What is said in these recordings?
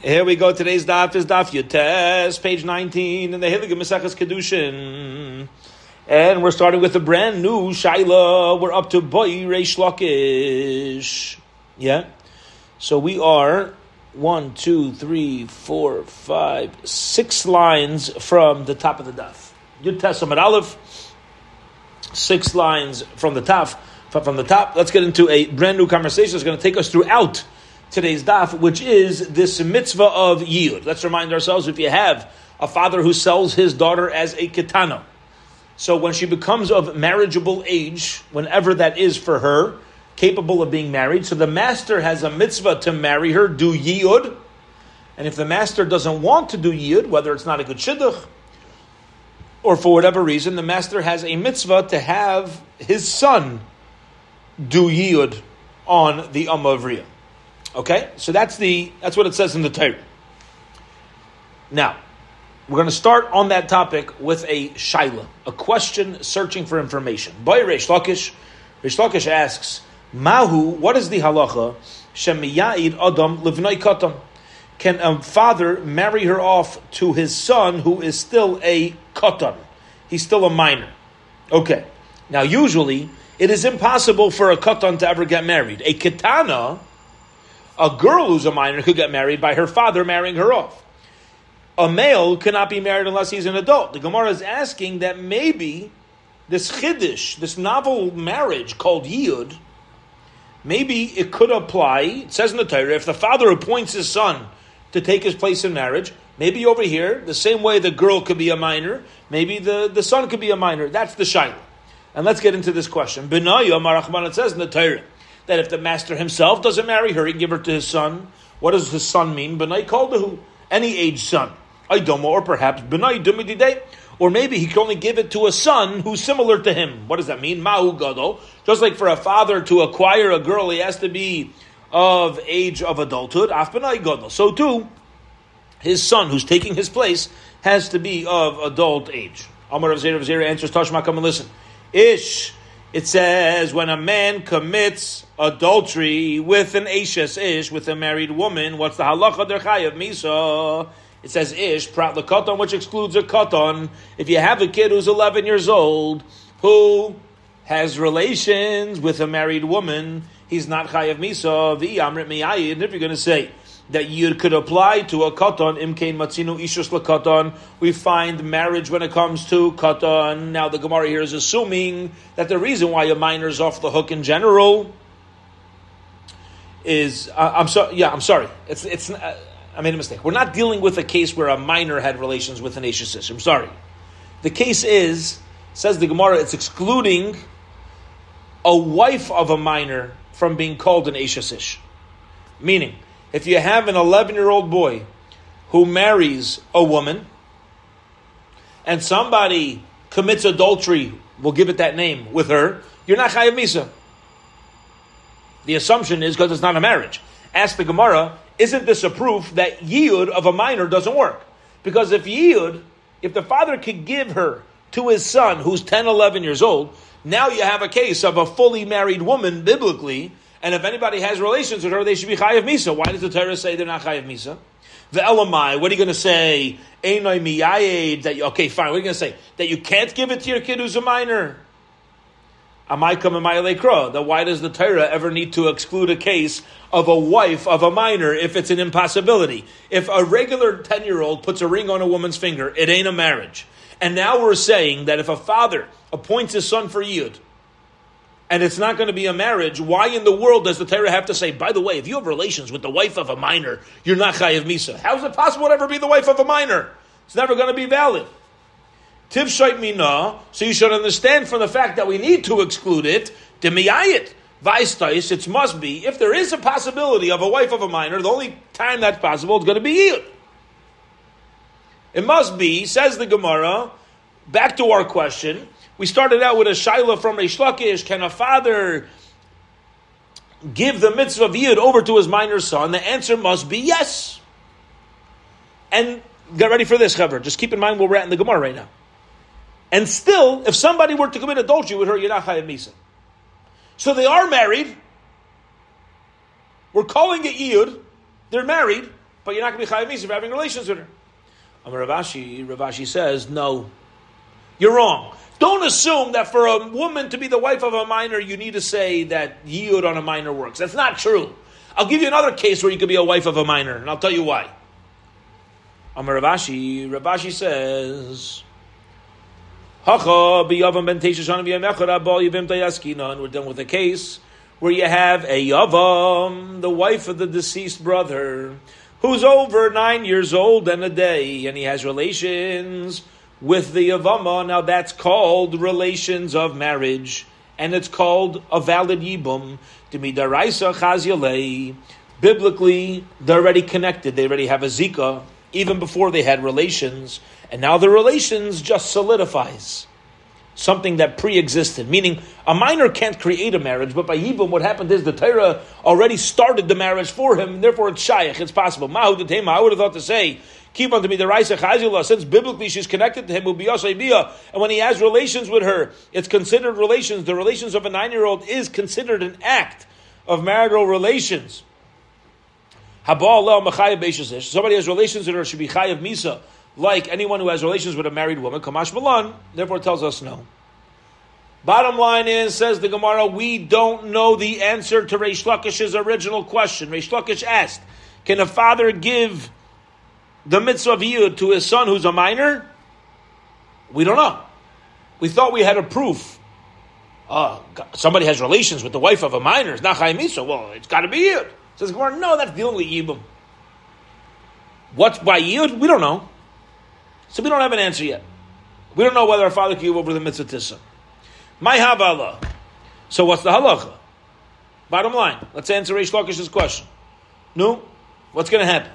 Here we go. Today's daf is daf Yutes, page 19 in the Hilgim Mesachas Kedushin. And we're starting with a brand new Shaila. We're up to Boy Reish Lakish. Yeah? So we are one, two, three, four, five, six lines from the top of the daf. Yutes Amar Aleph, six lines from the top. From the top, let's get into a brand new conversation. It's going to take us throughout today's daf, which is this mitzvah of yiyud. Let's remind ourselves if you have a father who sells his daughter as a kitana, so when she becomes of marriageable age, whenever that is for her, capable of being married, so the master has a mitzvah to marry her, do yiyud, and if the master doesn't want to do yiyud, whether it's not a good shidduch, or for whatever reason, the master has a mitzvah to have his son do yiyud on the Amavriya. Okay, so that's the that's what it says in the Torah. Now, we're going to start on that topic with a shaila, a question searching for information. Boy Reish Lakish, Lakish asks, Mahu, what is the halacha? Shemiya'id Adam livnei katan. Can a father marry her off to his son who is still a katan? He's still a minor. Okay. Now, usually, it is impossible for a katan to ever get married. A kitana a girl who's a minor could get married by her father marrying her off. A male cannot be married unless he's an adult. The Gemara is asking that maybe this chiddush, this novel marriage called yiyud, maybe it could apply. It says in the Torah, if the father appoints his son to take his place in marriage, maybe over here, the same way the girl could be a minor, maybe the, the son could be a minor. That's the shaila. And let's get into this question. Benaya Marachman, it says in the Torah, that if the master himself doesn't marry her, he can give her to his son. What does his son mean? Benai who? Any age son. Aidoma, or perhaps Benai Dumidide. Or maybe he can only give it to a son who's similar to him. What does that mean? Mahu Gadol. Just like for a father to acquire a girl, he has to be of age of adulthood. Afbenai Gadol. So too, his son who's taking his place has to be of adult age. Amar of Zera answers Tashma, come and listen. Ish it says when a man commits adultery with an ashes ish, with a married woman, what's the halacha derchayav misa? It says ish, prat lekaton, which excludes a katon. If you have a kid who's 11 years old, who has relations with a married woman, he's not chayav misa, the amrit miyayid. And if you're going to say, that you could apply to a katan, imkain matzinu ishus katan. We find marriage when it comes to katan. Now the Gemara here is assuming that the reason why a minor is off the hook in general is uh, I'm sorry. Yeah, I'm sorry. It's it's. Uh, I made a mistake. We're not dealing with a case where a minor had relations with an Ashish I'm sorry. The case is says the Gemara. It's excluding a wife of a minor from being called an Ashish Meaning, if you have an 11 year old boy who marries a woman and somebody commits adultery, we'll give it that name, with her, you're not Chayav Misa. The assumption is because it's not a marriage. Ask the Gemara, isn't this a proof that Yiyud of a minor doesn't work? Because if Yiyud, if the father could give her to his son who's 10, 11 years old, now you have a case of a fully married woman biblically and if anybody has relations with her, they should be chayiv misa. Why does the Torah say they're not chayiv misa? The Elamai, what are you going to say? Einoi miyayed, that you, okay, fine, what are you going to say? That you can't give it to your kid who's a minor? Amai come lekro. Then why does the Torah ever need to exclude a case of a wife of a minor if it's an impossibility? If a regular 10 year old puts a ring on a woman's finger, it ain't a marriage. And now we're saying that if a father appoints his son for Yud, and it's not going to be a marriage, why in the world does the Torah have to say, by the way, if you have relations with the wife of a minor, you're not chayiv misa? How is it possible to ever be the wife of a minor? It's never going to be valid. Tivshait mina, so you should understand from the fact that we need to exclude it, demiyayit. Vaistais, it must be, if there is a possibility of a wife of a minor, the only time that's possible is going to be Yid. It must be, says the Gemara, back to our question, we started out with a shaila from Reish Lakish. Can a father give the mitzvah of Yid over to his minor son? The answer must be yes. And get ready for this, Chaver. Just keep in mind where we're at in the Gemara right now. And still, if somebody were to commit adultery with her, you're not chayav misa. So they are married. We're calling it Yid. They're married. but you're not going to be chayiv misa for having relations with her. Amar Rav Ashi, Ravashi says, no, you're wrong. Don't assume that for a woman to be the wife of a minor, you need to say that yield on a minor works. That's not true. I'll give you another case where you could be a wife of a minor, and I'll tell you why. Amar Rav Ashi, Ravashi says, and we're done with a case where you have a yavam, the wife of the deceased brother, who's over nine years old and a day, and he has relations with the yavama. Now that's called relations of marriage, and it's called a valid yibum. Demidaraisa chazyalei. Biblically, they're already connected. They already have a zika, even before they had relations, and now the relations just solidifies something that pre-existed. Meaning, a minor can't create a marriage, but by Yibum, what happened is the Torah already started the marriage for him, and therefore it's shaykh, it's possible. Mahu I would have thought to say, keep to me the Raisa Chazila, since biblically she's connected to him, and when he has relations with her, it's considered relations. The relations of a nine-year-old is considered an act of marital relations. Somebody has relations with her should be chayav misa like anyone who has relations with a married woman, Kamash Malan, therefore tells us no. Bottom line is, says the Gemara, we don't know the answer to Reish Lakish's original question. Reish Lakish asked, can a father give the mitzvah of Yud to his son who's a minor? We don't know. We thought we had a proof. Uh, somebody has relations with the wife of a minor. It's not Chaim Well, it's got to be Yud. Says Gemara, no, that's the only Yibum. What's by Yud? We don't know. So we don't have an answer yet. We don't know whether our father can give over the mitzvah tissa. My havala. So what's the halacha? Bottom line, let's answer Reish Lakish's question. No, what's going to happen?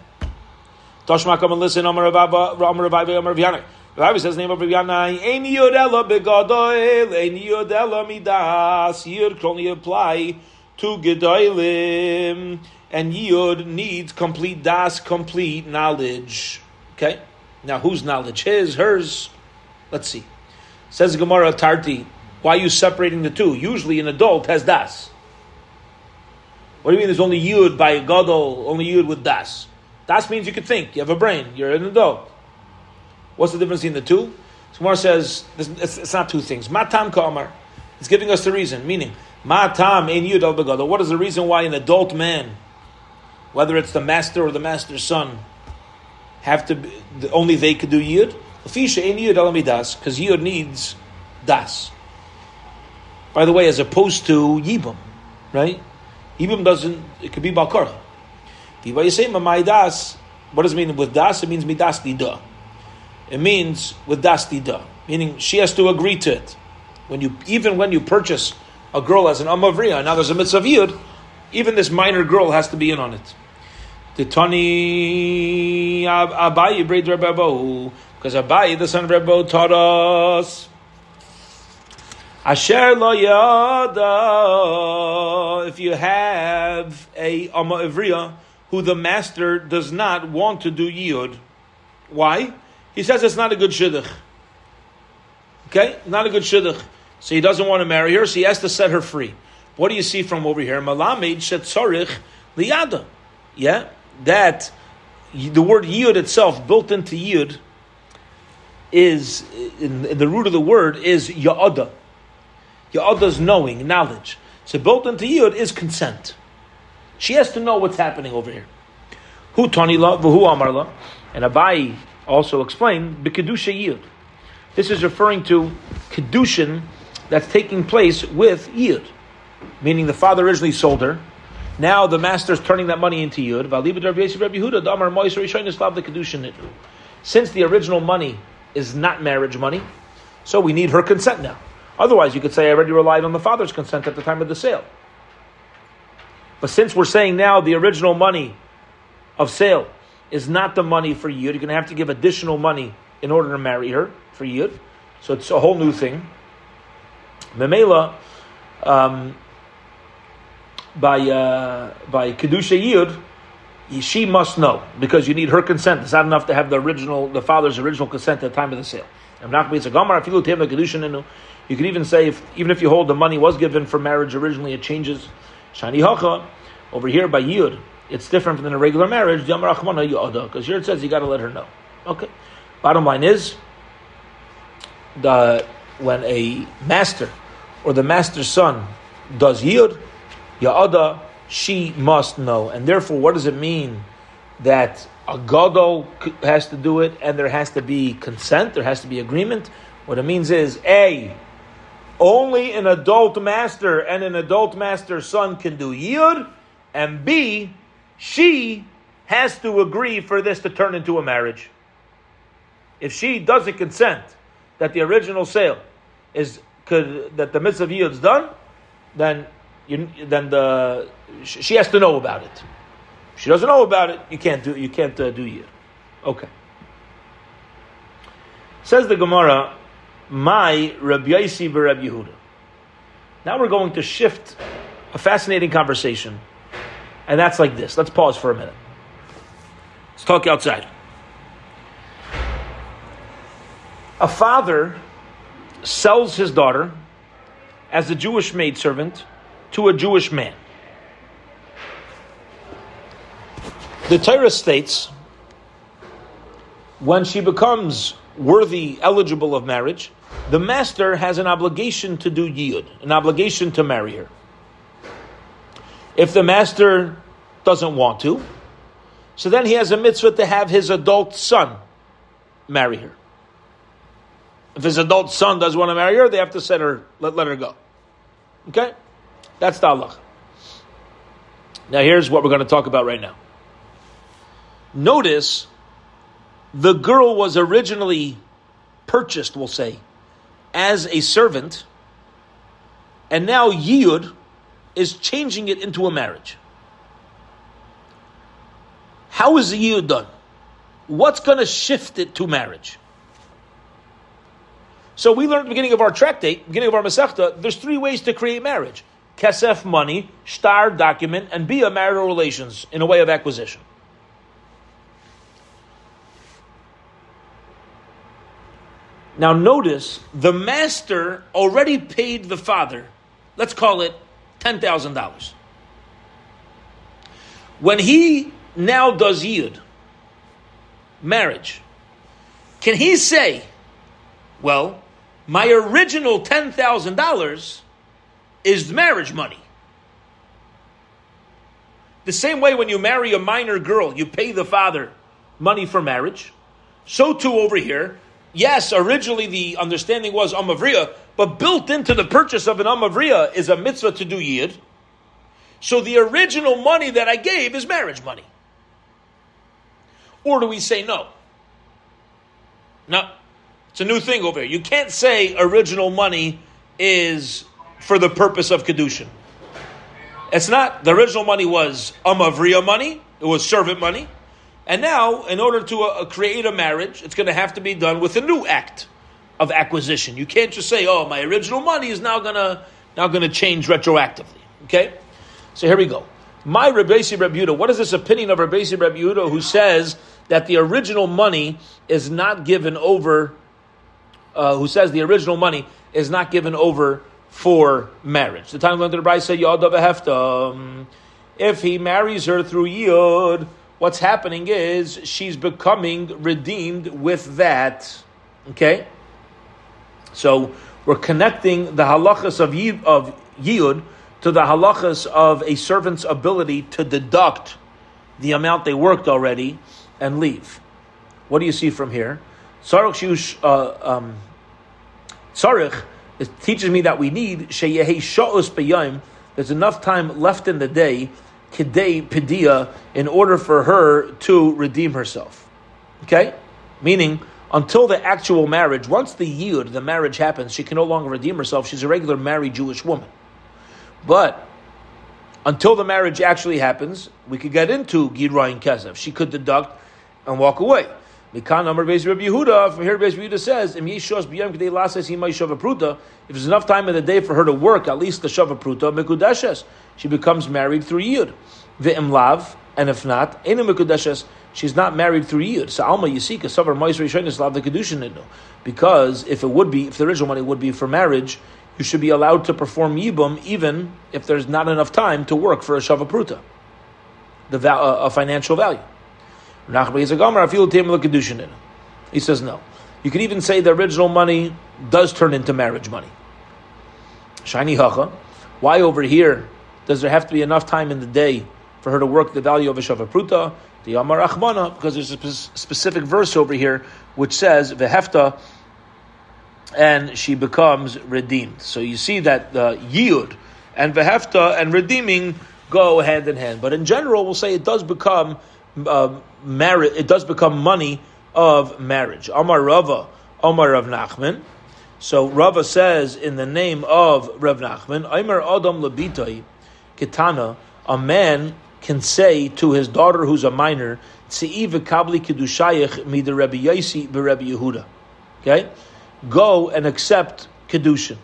Toshma, come and listen. Amar Rabbi, Amar Rabbi, Amar Rabbi Rabbi says name of Rabbi Yanai. Ein yodela begadoil, ein yodela midas. Yod can only apply to gedoilim, and yod needs complete das, complete knowledge. Okay. Now, whose knowledge? His, hers? Let's see. Says Gemara Tarti, why are you separating the two? Usually an adult has das. What do you mean there's only yud by gadol, only yud with das? Das means you can think, you have a brain, you're an adult. What's the difference in the two? Gemara says, it's, not two things. Matam kamar. It's giving us the reason, meaning, matam in yud al What is the reason why an adult man, whether it's the master or the master's son, have to be, only they could do yud. Fisha in yud alamidas because yud needs das. By the way, as opposed to yibum, right? Yibum doesn't. It could be balkarcha. What does it mean with das? It means midas dida. It means with das dida, meaning she has to agree to it. When you even when you purchase a girl as an amavriya, now there's a mitzvah yud, even this minor girl has to be in on it. The Tani Abayi braid Rebbe because Abayi, the son of Rebbe, taught us. Asher lo yada. If you have a Amma Ivriya who the master does not want to do yiyud, why? He says it's not a good shidduch. Okay, not a good shidduch. So he doesn't want to marry her, so he has to set her free. What do you see from over here? Malamed shetzorich liyada. Yeah, that the word yud itself, built into yud, is in, in the root of the word is ya'ada. Ya'ada is knowing, knowledge. So built into yud is consent. She has to know what's happening over here. Who tanila v'hu amarla, and Abai also explained b'kedusha yud. This is referring to kedushin that's taking place with yud, meaning the father originally sold her now the master is turning that money into yud. Since the original money is not marriage money, so we need her consent now. Otherwise, you could say I already relied on the father's consent at the time of the sale. But since we're saying now the original money of sale is not the money for yud, you're going to have to give additional money in order to marry her for yud. So it's a whole new thing. Memela, um, by uh, by kedusha yud, she must know because you need her consent. It's not enough to have the original, the father's original consent at the time of the sale. You could even say if even if you hold the money was given for marriage originally, it changes. Shani hacha over here by yud. it's different than a regular marriage. Because here it says you got to let her know. Okay. Bottom line is, the when a master or the master's son does yud, ya'ada, she must know. And therefore, what does it mean that a gadol has to do it and there has to be consent, there has to be agreement? What it means is, A, only an adult master and an adult master's son can do yud, and B, she has to agree for this to turn into a marriage. If she doesn't consent that the original sale is could, that the mitzvah yud is done, then you, then the she has to know about it. If she doesn't know about it, you can't do you can't uh, do yid. Okay. Says the Gemara, my Rabbi Yossi Rabbi Yehuda. Now we're going to shift a fascinating conversation, and that's like this. Let's pause for a minute. Let's talk outside. A father sells his daughter as a Jewish maidservant to a Jewish man. The Torah states when she becomes worthy, eligible of marriage, the master has an obligation to do yiyud, an obligation to marry her. If the master doesn't want to, so then he has a mitzvah to have his adult son marry her. If his adult son does want to marry her, they have to set her, let, let her go. Okay? That's the Allah. Now here's what we're going to talk about right now. Notice the girl was originally purchased, we'll say, as a servant, and now Yiyud is changing it into a marriage. How is the Yiyud done? What's going to shift it to marriage? So we learned at the beginning of our tractate, beginning of our Masechta, there's three ways to create marriage. Kesef, money, shtar, document, and be a marital relations in a way of acquisition. Now notice the master already paid the father, let's call it $10,000. When he now does yid, marriage, can he say, well, my original $10,000 is marriage money? The same way when you marry a minor girl, you pay the father money for marriage. So too over here, yes, originally the understanding was Amavriya, but built into the purchase of an Amavriya is a mitzvah to do Yid. So the original money that I gave is marriage money. Or do we say no? No. It's a new thing over here. You can't say original money is for the purpose of Kedushin. It's not. The original money was Amavriya money, it was servant money. And now, in order to uh, create a marriage, it's going to have to be done with a new act of acquisition. You can't just say, "Oh, my original money is now going to now going to change retroactively." Okay, so here we go. My Rebbeisi Rebuta. What is this opinion of Rebbeisi Rebuta who says that the original money is not given over? Uh, who says the original money is not given over for marriage? The time went to the bride said, "Yadav hefta." If he marries her through yod, what's happening is she's becoming redeemed with that. Okay? So we're connecting the halachas of, yi, of Yiyud to the halachas of a servant's ability to deduct the amount they worked already and leave. What do you see from here? Sarich uh, um, teaches me that we need sheyehi sha'us b'yayim. There's enough time left in the day kidei pedia in order for her to redeem herself. Okay? Meaning, until the actual marriage, once the yud, the marriage happens, she can no longer redeem herself. She's a regular married Jewish woman. But until the marriage actually happens, we could get into Gidra Kezev. She could deduct and walk away. Mikan Amar Beis Rabbi Yehuda, from here Beis Yehuda says, Im Yishos B'yam if there's enough time in the day for her to work, at least the Shava Pruta, Mekudeshes, she becomes married through Yud. Ve'im Lav, and if not, Enu Mekudeshes, she's not married through Yud. So Alma Yisika, Savar Mois Rishonis Lav the Kedushin Because if it would be, if the original money would be for marriage, you should be allowed to perform Yibum even if there's not enough time to work for a Shava Pruta. the val- uh, a financial value. He says no. You could even say the original money does turn into marriage money. Shiny hacha. Why over here does there have to be enough time in the day for her to work the value of a shavapruta? The Amar Achmana, because there's a specific verse over here which says vehefta, and she becomes redeemed. So you see that the yiyud and vehefta and redeeming go hand in hand. But in general, we'll say it does become uh, marriage. It does become money of marriage. Amar Rava, Amar Rav Nachman. So Rava says in the name of Rav Nachman, Amar Adam Labitai, Kitana, a man can say to his daughter who's a minor, Tzei v'kabli kedushayich mida Rebbe Yaisi Rebbe Yehuda. Okay? Go and accept kedushin.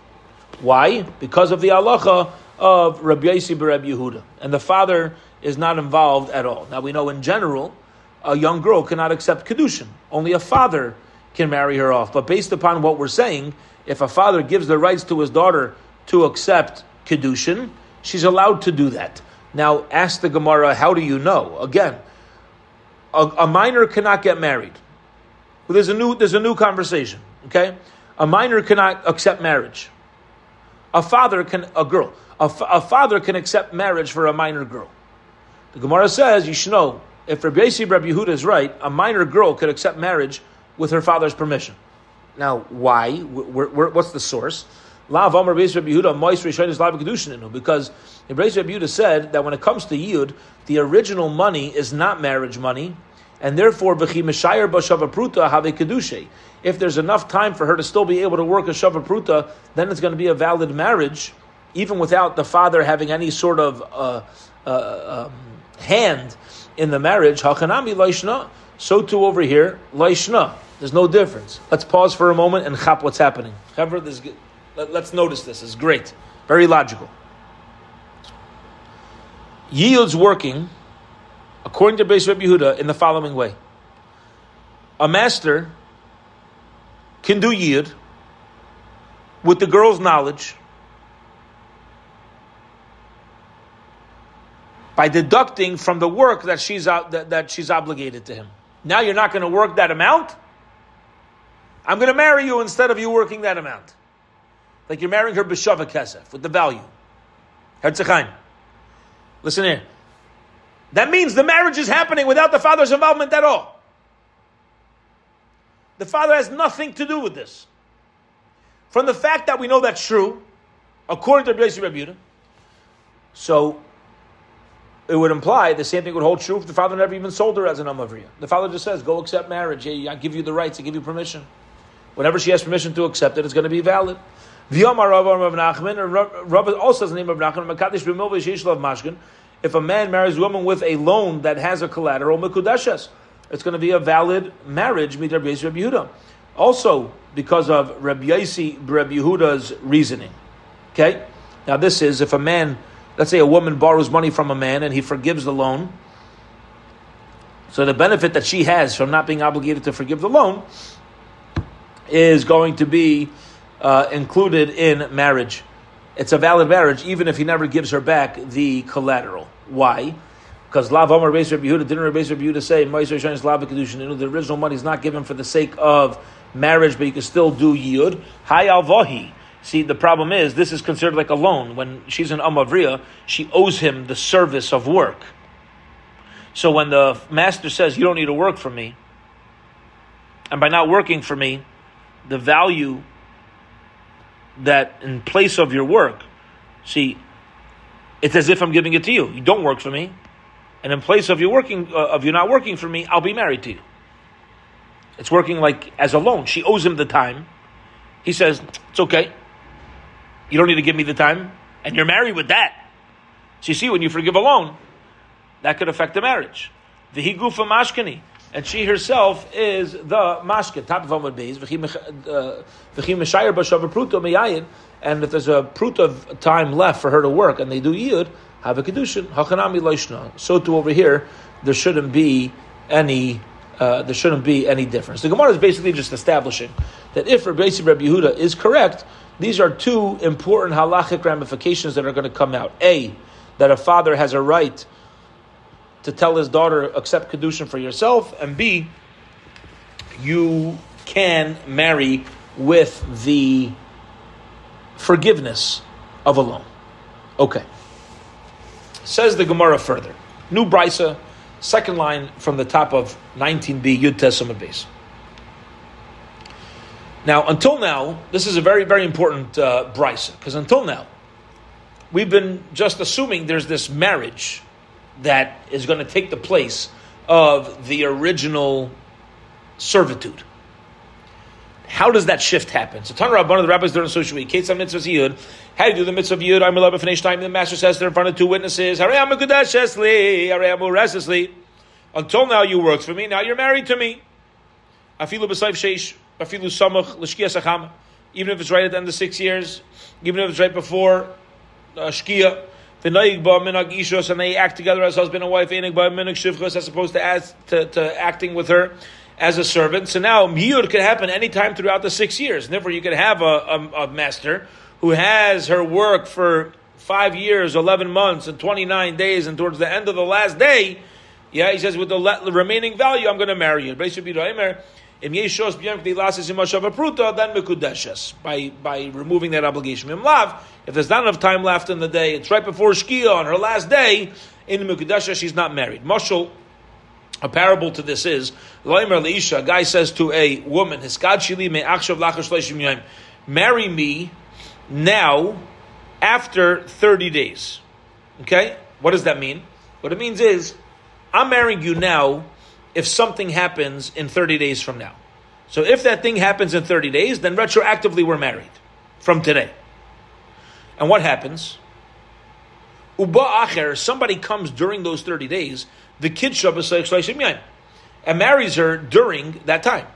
Why? Because of the halacha of Rabbi Yaisi Rebbe Yehuda. And the father is not involved at all. Now we know in general, a young girl cannot accept kedushin. Only a father can marry her off. But based upon what we're saying, if a father gives the rights to his daughter to accept kedushin, she's allowed to do that. Now, ask the Gemara, how do you know? Again, a, a minor cannot get married. Well, there's a new there's a new conversation. Okay, a minor cannot accept marriage. A father can a girl. A, a father can accept marriage for a minor girl. The Gemara says you should know if Rabbi Yossi Rabbi Yehuda is right, a minor girl could accept marriage with her father's permission. Now, why? what's the source? Because Rabbi Yehuda said that when it comes to Yud, the original money is not marriage money, and therefore if there's enough time for her to still be able to work a shavapruta, then it's going to be a valid marriage, even without the father having any sort of uh, uh, um, hand in the marriage. Hachanami loishna. So too over here, loishna. There's no difference. Let's pause for a moment and chap what's happening. Let's notice this. It's great. Very logical. Yield's working, according to Beis Rabbi Yehuda, in the following way. A master can do yield with the girl's knowledge by deducting from the work that she's, uh, that, that she's obligated to him. Now you're not going to work that amount. I'm going to marry you instead of you working that amount. Like you're marrying her b'shava kesef, with the value. Herzechaim. Listen here. That means the marriage is happening without the father's involvement at all. The father has nothing to do with this. From the fact that we know that's true, according to Rabbi Yehuda, so it would imply the same thing would hold true if the father never even sold her as an Amavriya. The father just says, go accept marriage. I give you the rights, I give you permission. Whenever she has permission to accept it, it's going to be valid. V'yomar Rav Rav Nachman, Rav also says the name of Nachman, Makadish b'mil v'yishlav mashkin. If a man marries a woman with a loan that has a collateral, mekudeshes, it's going to be a valid marriage, mit Rabbi Yehuda. Also, because of Rabbi Yehuda's reasoning. Okay? Now this is, if a man let's say a woman borrows money from a man and he forgives the loan. So the benefit that she has from not being obligated to forgive the loan is going to be uh, included in marriage. It's a valid marriage, even if he never gives her back the collateral. Why? Because Lav Amar Beis Rabbi Yehuda didn't Rabbi Yehuda say the original money is not given for the sake of marriage, but you can still do yud. Hay alvahi. See, the problem is this is considered like a loan. When she's an Amavriya, she owes him the service of work. So when the master says, You don't need to work for me, and by not working for me, the value that in place of your work, see, it's as if I'm giving it to you. You don't work for me, and in place of you working uh, of you not working for me, I'll be married to you. It's working like as a loan. She owes him the time. He says, It's okay. You don't need to give me the time. And you're married with that. So you see, when you forgive a loan, that could affect the marriage. The higufa mashkani. And she herself is the mashke. Top of Amud Beis. And if there's a prut of time left for her to work and they do yid, have a kedushin. Hachanami loishna. So too over here, there shouldn't be any uh, there shouldn't be any difference. The Gemara is basically just establishing that if Rabbi Yehuda is correct, these are two important halachic ramifications that are going to come out. A, that a father has a right to tell his daughter, accept Kedushin for yourself, and B, you can marry with the forgiveness of a loan. Okay. Says the Gemara further. New Brisa, second line from the top of 19b, Yud Tesama base. Now, until now, this is a very, very important uh, Brisa, because until now, we've been just assuming there's this marriage that is going to take the place of the original servitude. How does that shift happen? So Tanra one of the rabbis during social week, Kate mitzvah yud. How do you do the mitzvah of yud? I'm allowed to finish time. The master says there in front of two witnesses. Until now you worked for me. Now you're married to me. Afilu b'sayv sheish. Even if it's right at the end of six years, even if it's right before uh, shkia. The ba minag ishos, and they act together as husband and wife. Enig ba minag shivchos, as opposed to, as, to, to acting with her as a servant. So now miyud can happen anytime throughout the six years. Therefore, you can have a, a, a, master who has her work for five years, eleven months, and twenty nine days, and towards the end of the last day, yeah, he says with the remaining value, I'm going to marry you. Then by by removing that obligation. If there's not enough time left in the day, it's right before Shkia on her last day. In Mukudesha, she's not married. Mashal a parable to this is, a guy says to a woman, his gadshili may akshav lachas lachim yaim, marry me now after 30 days. Okay? What does that mean? What it means is, I'm marrying you now if something happens in 30 days from now. So if that thing happens in 30 days, then retroactively we're married from today. And what happens? Uba acher, somebody comes during those 30 days the kid and marries her during that time.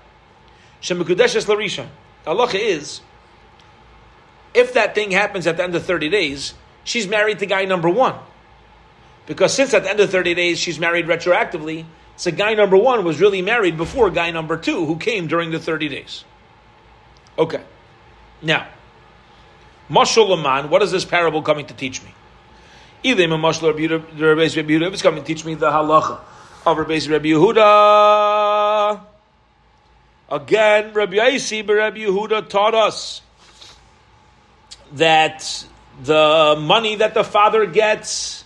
Shemekudeshes larisha. Allah is, if that thing happens at the end of 30 days, she's married to guy number one. Because since at the end of 30 days she's married retroactively, so guy number one was really married before guy number two who came during the 30 days. Okay. Now, Mashal what is this parable coming to teach me? Either a mashal Rabbi Yehuda, it's coming to teach me the halacha of Rabbi Yehuda. Again, Rabbi Yaisi, Rabbi Yehuda taught us that the money that the father gets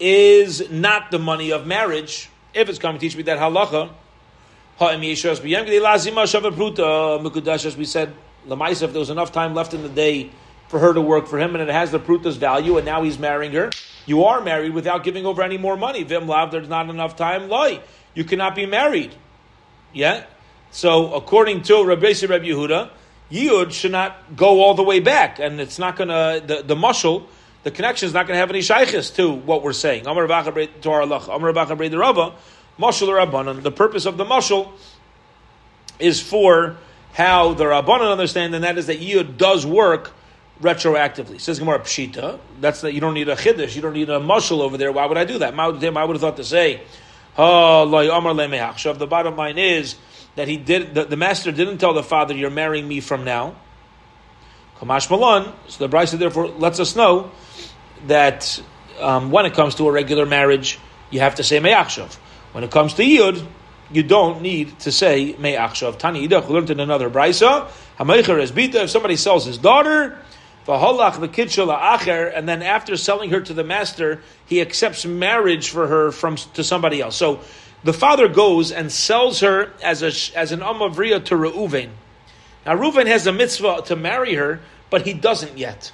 is not the money of marriage. If it's coming to teach me that halacha, as we said, if there was enough time left in the day for her to work for him, and it has the pruta's value, and now he's marrying her. You are married without giving over any more money. Vim lav, there's not enough time. Lie, you cannot be married. Yeah. So according to Rabbi Rabbi Yehuda, Yud should not go all the way back, and it's not going to the the mushal, the connection is not going to have any shaykhis to what we're saying. Amar to our Allah. Amar the Rava, rabbanon. The purpose of the mushal is for how the rabbanon understand, and that is that Yud does work retroactively. Says Gemara Pshita. That's that you don't need a chiddush. You don't need a mushal over there. Why would I do that? I would have thought to say, oh, The bottom line is that he did. The, the, master didn't tell the father, "You're marrying me from now." Kamash Malon. So the Brisa therefore lets us know that um, when it comes to a regular marriage, you have to say me'achshav. When it comes to yud, you don't need to say me'achshav. Tani Idach learned in another Brisa. Hamaycher is bita. If somebody sells his daughter, V'holach v'kitshel acher, and then after selling her to the master, he accepts marriage for her from to somebody else. So the father goes and sells her as a as an amavriya to Reuven. Now Reuven has a mitzvah to marry her, but he doesn't yet.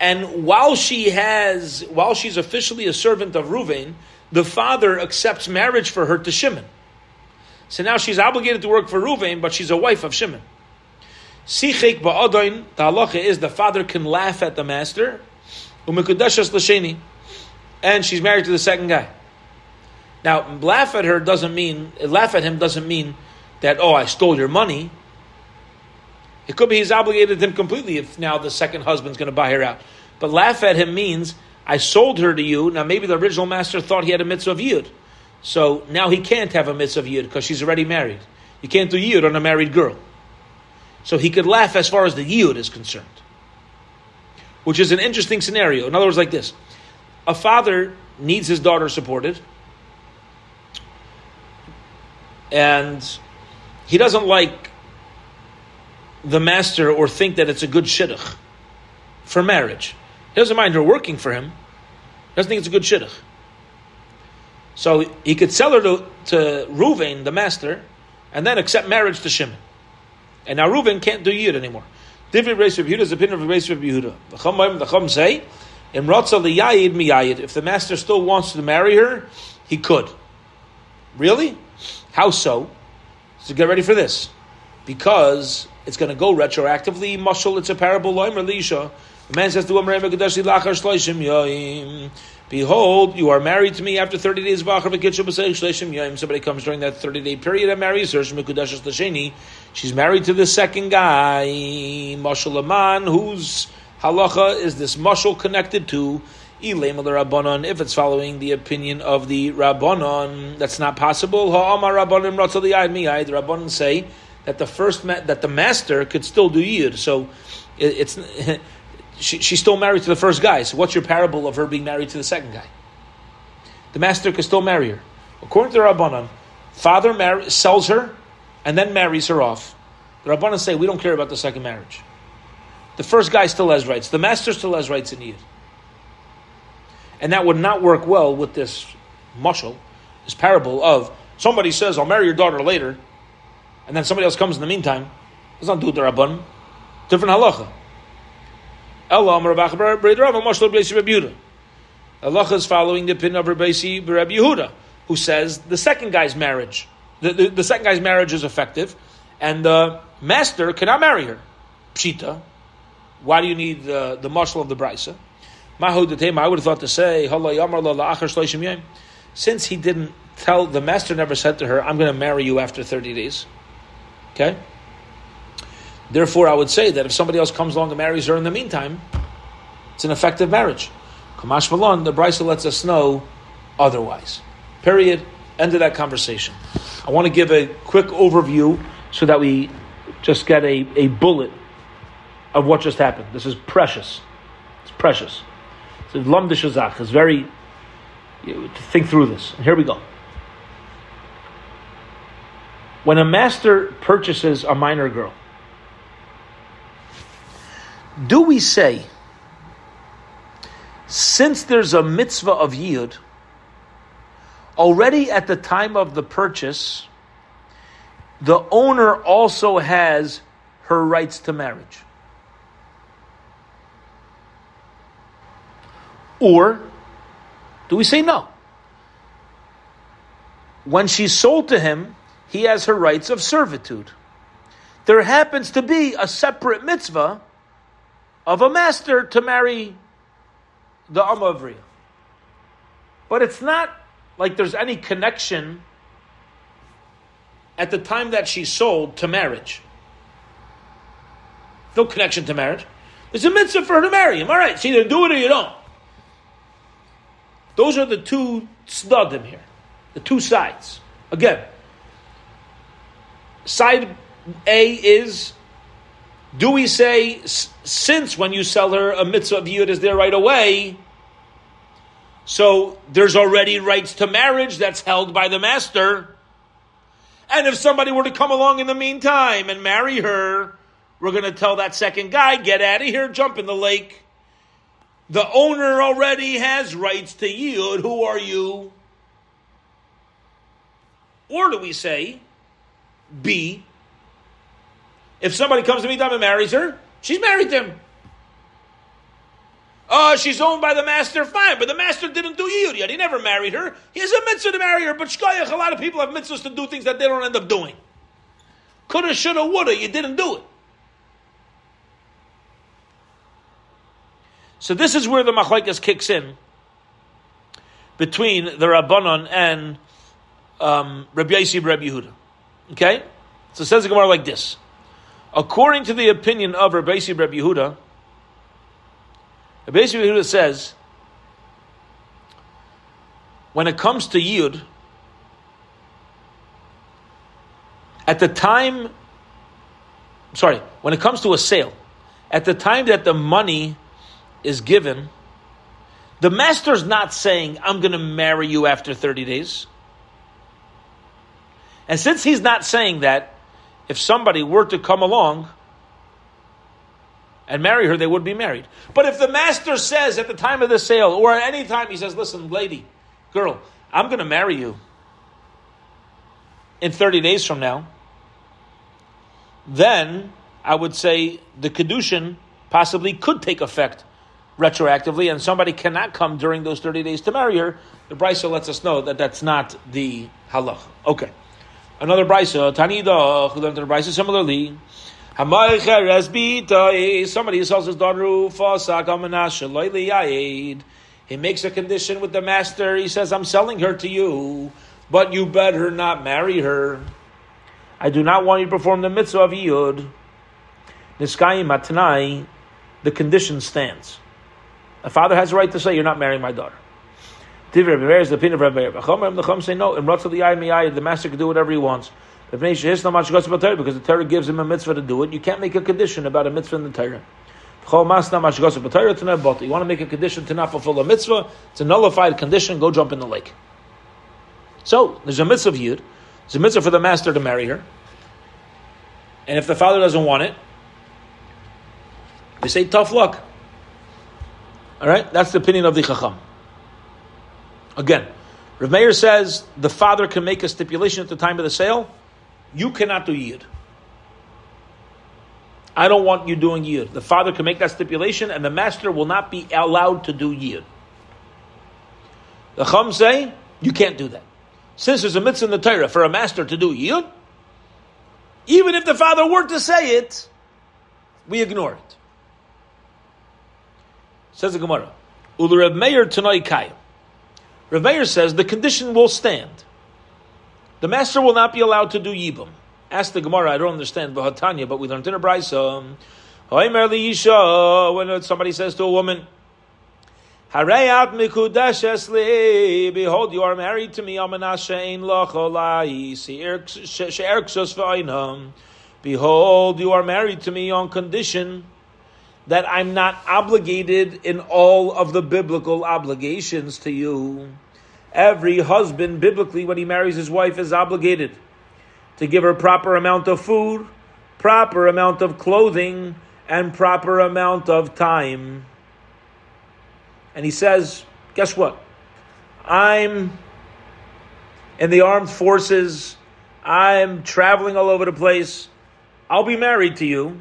And while she has, while she's officially a servant of Reuven, the father accepts marriage for her to Shimon. So now she's obligated to work for Reuven, but she's a wife of Shimon. Sichek ba'adoin, the halacha is the father can laugh at the master, umekudeshas l'sheni, and she's married to the second guy. Now, laugh at her doesn't mean, laugh at him doesn't mean that, oh, I stole your money. It could be he's obligated him completely if now the second husband's going to buy her out. But laugh at him means, I sold her to you. Now, maybe the original master thought he had a mitzvah of yud. So now he can't have a mitzvah of yud because she's already married. You can't do yud on a married girl. So he could laugh as far as the yud is concerned. Which is an interesting scenario. In other words, like this. A father needs his daughter supported, and he doesn't like the master or think that it's a good shidduch for marriage. He doesn't mind her working for him. He doesn't think it's a good shidduch. So he could sell her to, to Ruvain, the master, and then accept marriage to Shimon. And now Ruvain can't do Yid anymore. Different race of Yehuda's opinion of race of Yehuda. The Chum, the say, "In Ratza liyayid miyayid." If the master still wants to marry her, he could. Really? How so? So get ready for this, because it's going to go retroactively. Mushal, it's a parable. Loim Elisha. The man says to him, Behold, you are married to me after 30 days of Somebody comes during that 30 day period and marries her. She's married to the second guy, Mashal Aman, whose halacha is this mashal connected to if it's following the opinion of the Rabbanon, that's not possible. The Rabbanon say that the first ma- that the master could still do yid. So it, it's she, she's still married to the first guy. So what's your parable of her being married to the second guy? The master could still marry her. According to the Rabbanon, father mar- sells her and then marries her off. The Rabbanon say we don't care about the second marriage. The first guy still has rights. The master still has rights in yid. And that would not work well with this mushal, this parable of somebody says, I'll marry your daughter later, and then somebody else comes in the meantime. Does not the Rabban. Different halacha. Allah is following the opinion of Rabbi Yehuda, who says the second guy's marriage, the, the, the, second guy's marriage is effective, and the master cannot marry her. Pshita. Why do you need the, the mashal of the brisa? I would have thought to say, since he didn't tell, the master never said to her, I'm going to marry you after 30 days. Okay? Therefore, I would say that if somebody else comes along and marries her in the meantime, it's an effective marriage. Kamash Malon, the Brisa lets us know otherwise. Period. End of that conversation. I want to give a quick overview so that we just get a, a bullet of what just happened. This is precious. It's precious. It's very, to think through this. here we go. When a master purchases a minor girl, do we say, since there's a mitzvah of yid, already at the time of the purchase, the owner also has her rights to marriage? Or do we say no? When she's sold to him, he has her rights of servitude. There happens to be a separate mitzvah of a master to marry the Amavriya. But it's not like there's any connection at the time that she's sold to marriage. No connection to marriage. There's a mitzvah for her to marry him. All right, so either do it or you don't. Those are the two tzdadim here, the two sides. Again, Side A is do we say, since when you sell her a mitzvah of yud is there right away, so there's already rights to marriage that's held by the master. And if somebody were to come along in the meantime and marry her, we're going to tell that second guy, get out of here, jump in the lake. The owner already has rights to yield. Who are you? Or do we say, B. If somebody comes to them and marries her, she's married to him. Oh, she's owned by the master, fine, but the master didn't do yud yet. He never married her. He has a mitzvah to marry her, but shkoyach, a lot of people have mitzvahs to do things that they don't end up doing. Coulda, shoulda, woulda, you didn't do it. So this is where the machlekes kicks in between the Rabbanon and um, Rabbi Yossi Rabbi Yehuda. Okay? So it says the Gemara like this. According to the opinion of Rabbi Rabbi Yehuda, Rabbi Yehuda says, when it comes to Yud, at the time, sorry, when it comes to a sale, at the time that the money is given, The master's not saying, I'm going to marry you after 30 days. And since he's not saying that, if somebody were to come along and marry her, they would be married. But if the master says at the time of the sale, or at any time, he says, Listen, lady, girl, I'm going to marry you in 30 days from now, then I would say the Kedushin possibly could take effect retroactively, and somebody cannot come during those 30 days to marry her. The Brisa lets us know that that's not the halach. Okay. Another Brisa, Tanida, who learned the Brisa similarly. Eh, somebody who sells his daughter he makes a condition with the master. He says, I'm selling her to you, but you better not marry her. I do not want you to perform the mitzvah of Yud. Niskayim Matnai, the condition stands. A father has a right to say, You're not marrying my daughter. Tivir Bever is the opinion of Rabbi The Chum say no. In Ratzal the the master can do whatever he wants. Because the Torah gives him a mitzvah to do it. You can't make a condition about a mitzvah in the Torah. You want to make a condition to not fulfill a mitzvah, it's a nullified condition, go jump in the lake. So, there's a mitzvah Yud. It's a mitzvah for the master to marry her. And if the father doesn't want it, they say tough luck. All right, that's the opinion of the Chacham. Again, Rav Meir says the father can make a stipulation at the time of the sale. You cannot do yid. I don't want you doing yid. The father can make that stipulation, and the master will not be allowed to do yid. The Chum say you can't do that. Since there's a mitzvah in the Torah for a master to do yid, even if the father were to say it, we ignore it. Says the Gemara. Ul Reb Meir Tanoi Kayim. Reb Meir says the condition will stand. The master will not be allowed to do yibum. Ask the Gemara, I don't understand Bahatanya, but we learned in a brisa. When somebody says to a woman, behold, you are married to me. Behold, you are married to me on condition that I'm not obligated in all of the biblical obligations to you. Every husband, biblically, when he marries his wife, is obligated to give her proper amount of food, proper amount of clothing, and proper amount of time. And he says, guess what? I'm in the armed forces. I'm traveling all over the place. I'll be married to you.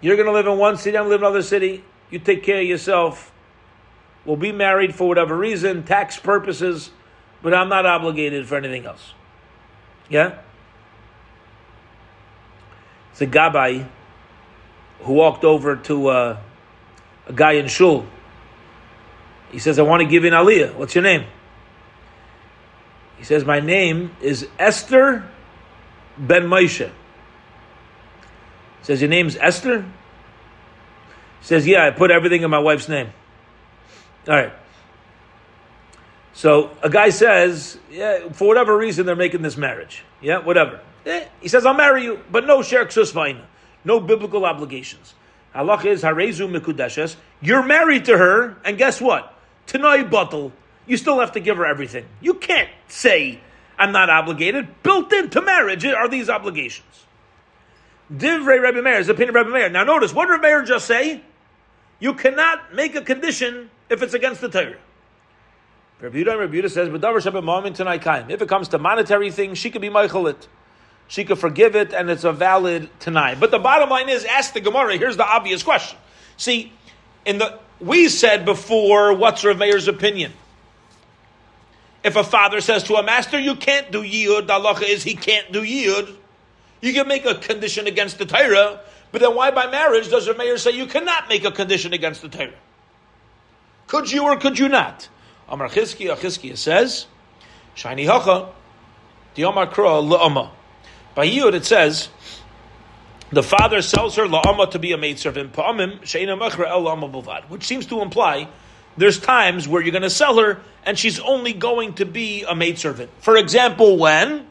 You're going to live in one city, I'm going to live in another city. You take care of yourself. We'll be married for whatever reason, tax purposes, but I'm not obligated for anything else. Yeah? It's a Gabbai who walked over to uh, a guy in Shul. He says, I want to give in aliyah. What's your name? He says, My name is Esther Ben Moshe says, Your name's Esther? says, Yeah, I put everything in my wife's name. All right. So a guy says, Yeah, for whatever reason, they're making this marriage. Yeah, whatever. Eh, he says, I'll marry you, but no sherk susvaina, no biblical obligations. Allah is harezu mikudeshes. You're married to her, and guess what? Tanoi bottle. You still have to give her everything. You can't say, I'm not obligated. Built into marriage are these obligations. Divrei Rebbe Meir is the opinion of Rebbe Meir. Now notice, what did Rebbe Meir just say? You cannot make a condition if it's against the Torah. Rebbe Yehuda and Rebbe Yehuda says, "B'davar shebe ma'amin kaim." If it comes to monetary things, she could be meichelit. She could forgive it, and it's a valid tonight. But the bottom line is, ask the Gemara. Here's the obvious question. See, in the we said before, what's Rebbe Meir's opinion? If a father says to a master, "You can't do yiyud," the halacha is he can't do yiyud. You can make a condition against the Torah, but then why by marriage does the mayor say you cannot make a condition against the Torah? Could you or could you not? Amar Chizkiya, Chizkiya says, Shiny Hacha, the Amar Kra La'ama. By Yud it says, the father sells her La'ama to be a maidservant, Pa'amim, Sheina Mechra El La'ama Bulvad, which seems to imply there's times where you're going to sell her and she's only going to be a maidservant. For example, when?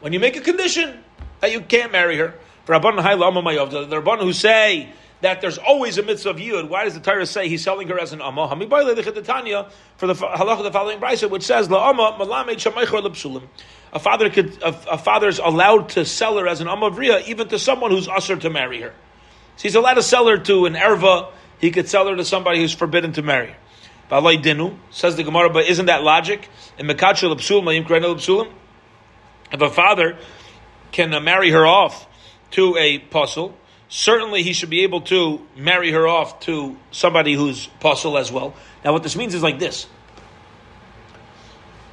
When you make a condition that you can't marry her. For Rabban the Rabban who say that there's always a mitzvah of yud. Why does the Torah say he's selling her as an amma? For the halacha of the following brisa, which says la amma malamed shamaychor lepsulim. A father could a, a father is allowed to sell her as an amma vriya even to someone who's usher to marry her. So he's allowed to sell her to an erva. He could sell her to somebody who's forbidden to marry. Balay dinu says the Gemara, but isn't that logic? In mekachel lepsulim. If a father can uh, marry her off to a posul, certainly he should be able to marry her off to somebody who's posul as well. Now, what this means is like this.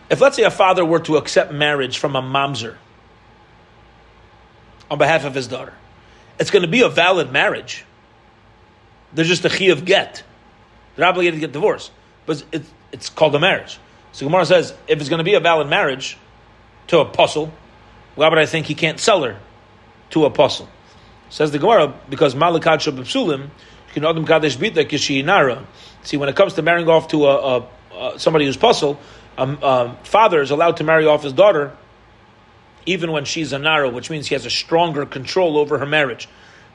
If, let's say, a father were to accept marriage from a mamzer on behalf of his daughter, it's going to be a valid marriage. There's just a chi of get. They're obligated to get divorced. But it's, it's called a marriage. So Gemara says, if it's going to be a valid marriage to a posul, why would I think he can't sell her to a posul? Says the Gemara, because Malakat Shabbat can Adam Kadesh Bita Kishinara. See, when it comes to marrying off to a, a, a somebody who's posul, a, a, father is allowed to marry off his daughter even when she's a nara, which means he has a stronger control over her marriage.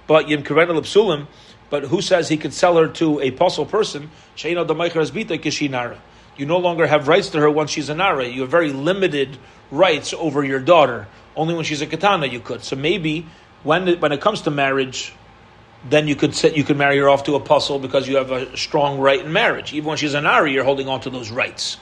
But Yim Psulim, but who says he could sell her to a posul person? Shaina Damaikhar Bita Kishinara. You no longer have rights to her once she's a nara. You have very limited rights over your daughter. Only when she's a katana you could. So maybe when it, when it comes to marriage, then you could set, you could marry her off to a posul because you have a strong right in marriage. Even when she's an Ari, you're holding on to those rights.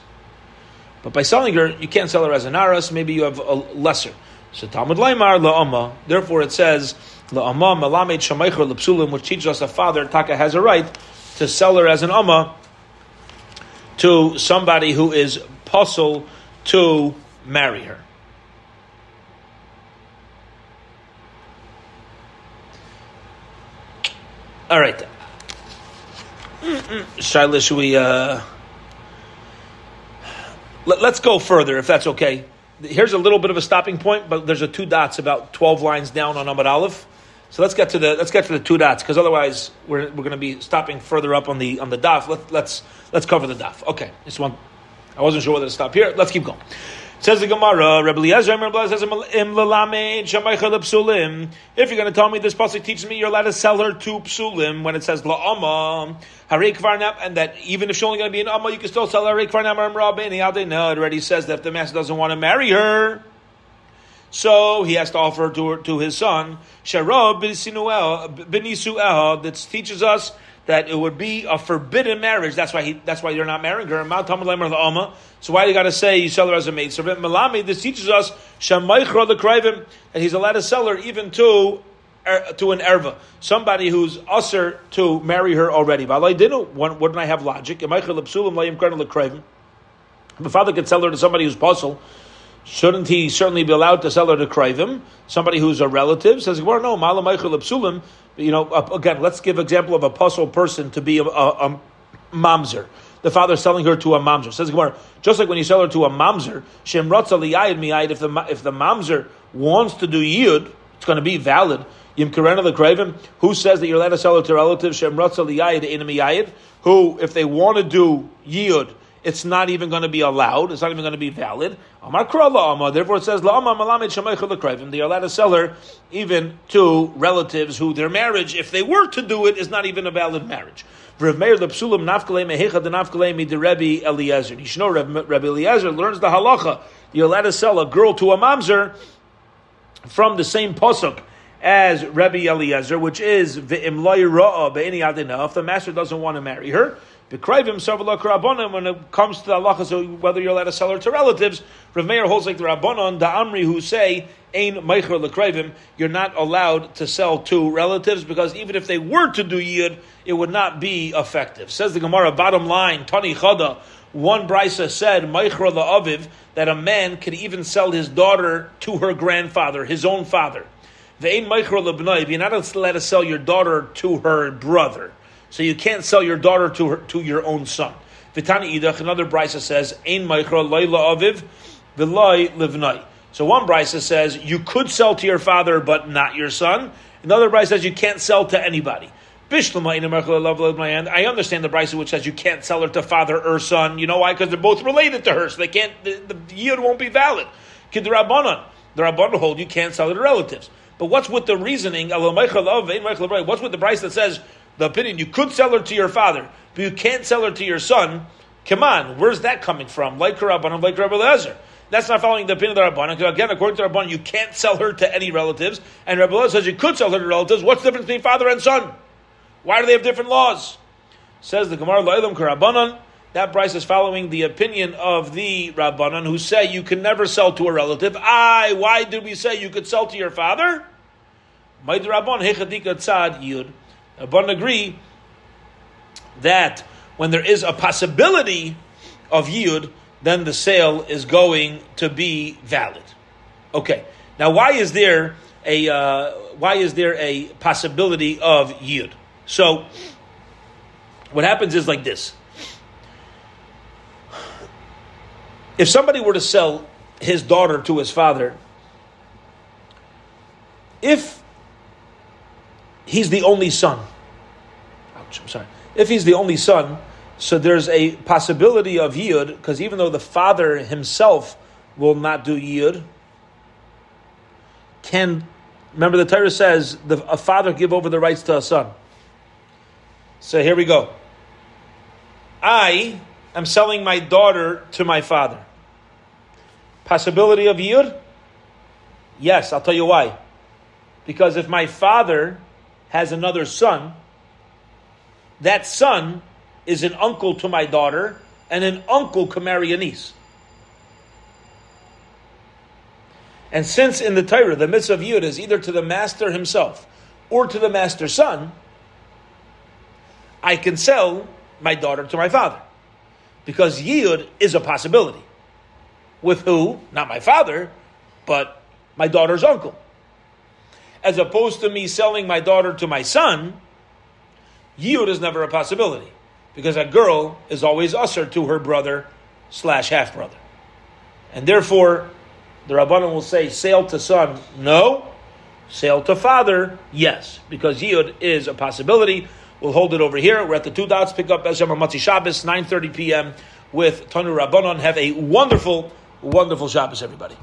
But by selling her, you can't sell her as an aras. Maybe you have a lesser. So Talmud Laimar la'ama. Therefore, it says la'ama malamed shamaycher lepsulim, which teaches us a father taka has a right to sell her as an amma to somebody who is posul to marry her. All right. Shaila, should we? Uh, let, us go further, if that's okay. Here's a little bit of a stopping point, but there's a two dots about twelve lines down on Amud Aleph. So let's get to the let's get to the two dots because otherwise we're, we're going to be stopping further up on the on the daf. Let, let's let's cover the daf. Okay, this one I wasn't sure whether to stop here. Let's keep going. Says the Gemara, Rebbe Eliezer, Rebbe says, Im. If you're going to tell me this pasuk teaches me you're allowed to sell her to psulim when it says la'ama, harei and that even if she's only going to be an amma, you can still sell her harei kvarnam rabbeini. No, it already says that if the master doesn't want to marry her, so he has to offer to, her, to his son, Sharab Benisuel, that teaches us that it would be a forbidden marriage. That's why he, that's why you're not marrying her. So why do you got to say you sell her as a maid servant? Malami, this teaches us shamaychra the krivim, that he's allowed to sell her even to er, to an erva, somebody who's usher to marry her already. Didn't. Wouldn't I have logic? The father could sell her to somebody who's posul. Shouldn't he certainly be allowed to sell her to Krivim, somebody who's a relative? Says, well, no, Malamaichel You know, again, let's give example of a posul person to be a, a, a mamzer. The father selling her to a mamzer. Says Gemara, just like when you sell her to a mamzer, Shem if the if the mamzer wants to do yid, it's going to be valid. Yim Karena the Kraven, who says that you're allowed to sell her to relatives, Shem Ratza liyayid miyayid, who, if they want to do yid, it's not even going to be allowed. It's not even going to be valid. Therefore, it says They are allowed to sell her even to relatives who their marriage, if they were to do it, is not even a valid marriage. Rebbe Eliezer learns the halacha. You're allowed to sell a girl to a mamzer from the same posuk as Rebbe Eliezer, which is If the master doesn't want to marry her, when it comes to the halacha, so whether you're allowed to sell her to relatives, Rav Meir holds like the Rabbanon, the Amri, who say, Ein Meicher Lekrevim, you're not allowed to sell to relatives because even if they were to do Yid, it would not be effective. Says the Gemara, bottom line, Tani Chada, one brisa said, Meicher Aviv, that a man could even sell his daughter to her grandfather, his own father. Ve'ein Meicher Lebnai, you're not allowed to sell your daughter to her brother. So you can't sell your daughter to her, to your own son. Vitani idach, another brisa says, Ein meichra leila aviv, v'lai livnai. So one brisa says you could sell to your father, but not your son. Another brisa says you can't sell to anybody. I understand the brisa which says you can't sell her to father or son. You know why? Because they're both related to her, so they can't. The, the yield won't be valid. Kid the rabbanon, the rabbanon hold you can't sell to relatives. But what's with the reasoning? What's with the brisa that says the opinion you could sell her to your father, but you can't sell her to your son. Come on, where's that coming from? Like Rabbanon, like Rabbi Lezer. That's not following the opinion of the. Because again, according to the Rabbanon, you can't sell her to any relatives. And Rabbi Lezer says you could sell her to relatives. What's the difference between father and son? Why do they have different laws? Says the Gemara, La'ilam Karabanan. That price is following the opinion of the Rabbanan who say you can never sell to a relative. I, why did we say you could sell to your father? Maid Rabban Hechadika Tzad Yud. Rabban agree that when there is a possibility of Yud, then the sale is going to be valid. Okay. Now, why is there a uh, why is there a possibility of Yud? So, what happens is like this If somebody were to sell his daughter to his father, if he's the only son, ouch, I'm sorry, if he's the only son, so there's a possibility of yud, because even though the father himself will not do yud, can, remember the Torah says, the, a father give over the rights to a son. So here we go. I am selling my daughter to my father. Possibility of yud? Yes, I'll tell you why. Because if my father has another son, that son is an uncle to my daughter, and an uncle can marry a niece. And since in the Torah the mitzvah of yud is either to the master himself or to the master's son, I can sell my daughter to my father because yud is a possibility. With who? Not my father, but my daughter's uncle. As opposed to me selling my daughter to my son, yud is never a possibility because a girl is always usher to her brother slash half brother. And therefore, the Rabbanon will say, sale to son, no. Sale to father, yes, because yud is a possibility. We'll hold it over here. We're at the two dots. Pick up Eshem Matzi Shabbos, 9.30 p.m. with Tanu Rabbanon. Have a wonderful, wonderful Shabbos, everybody.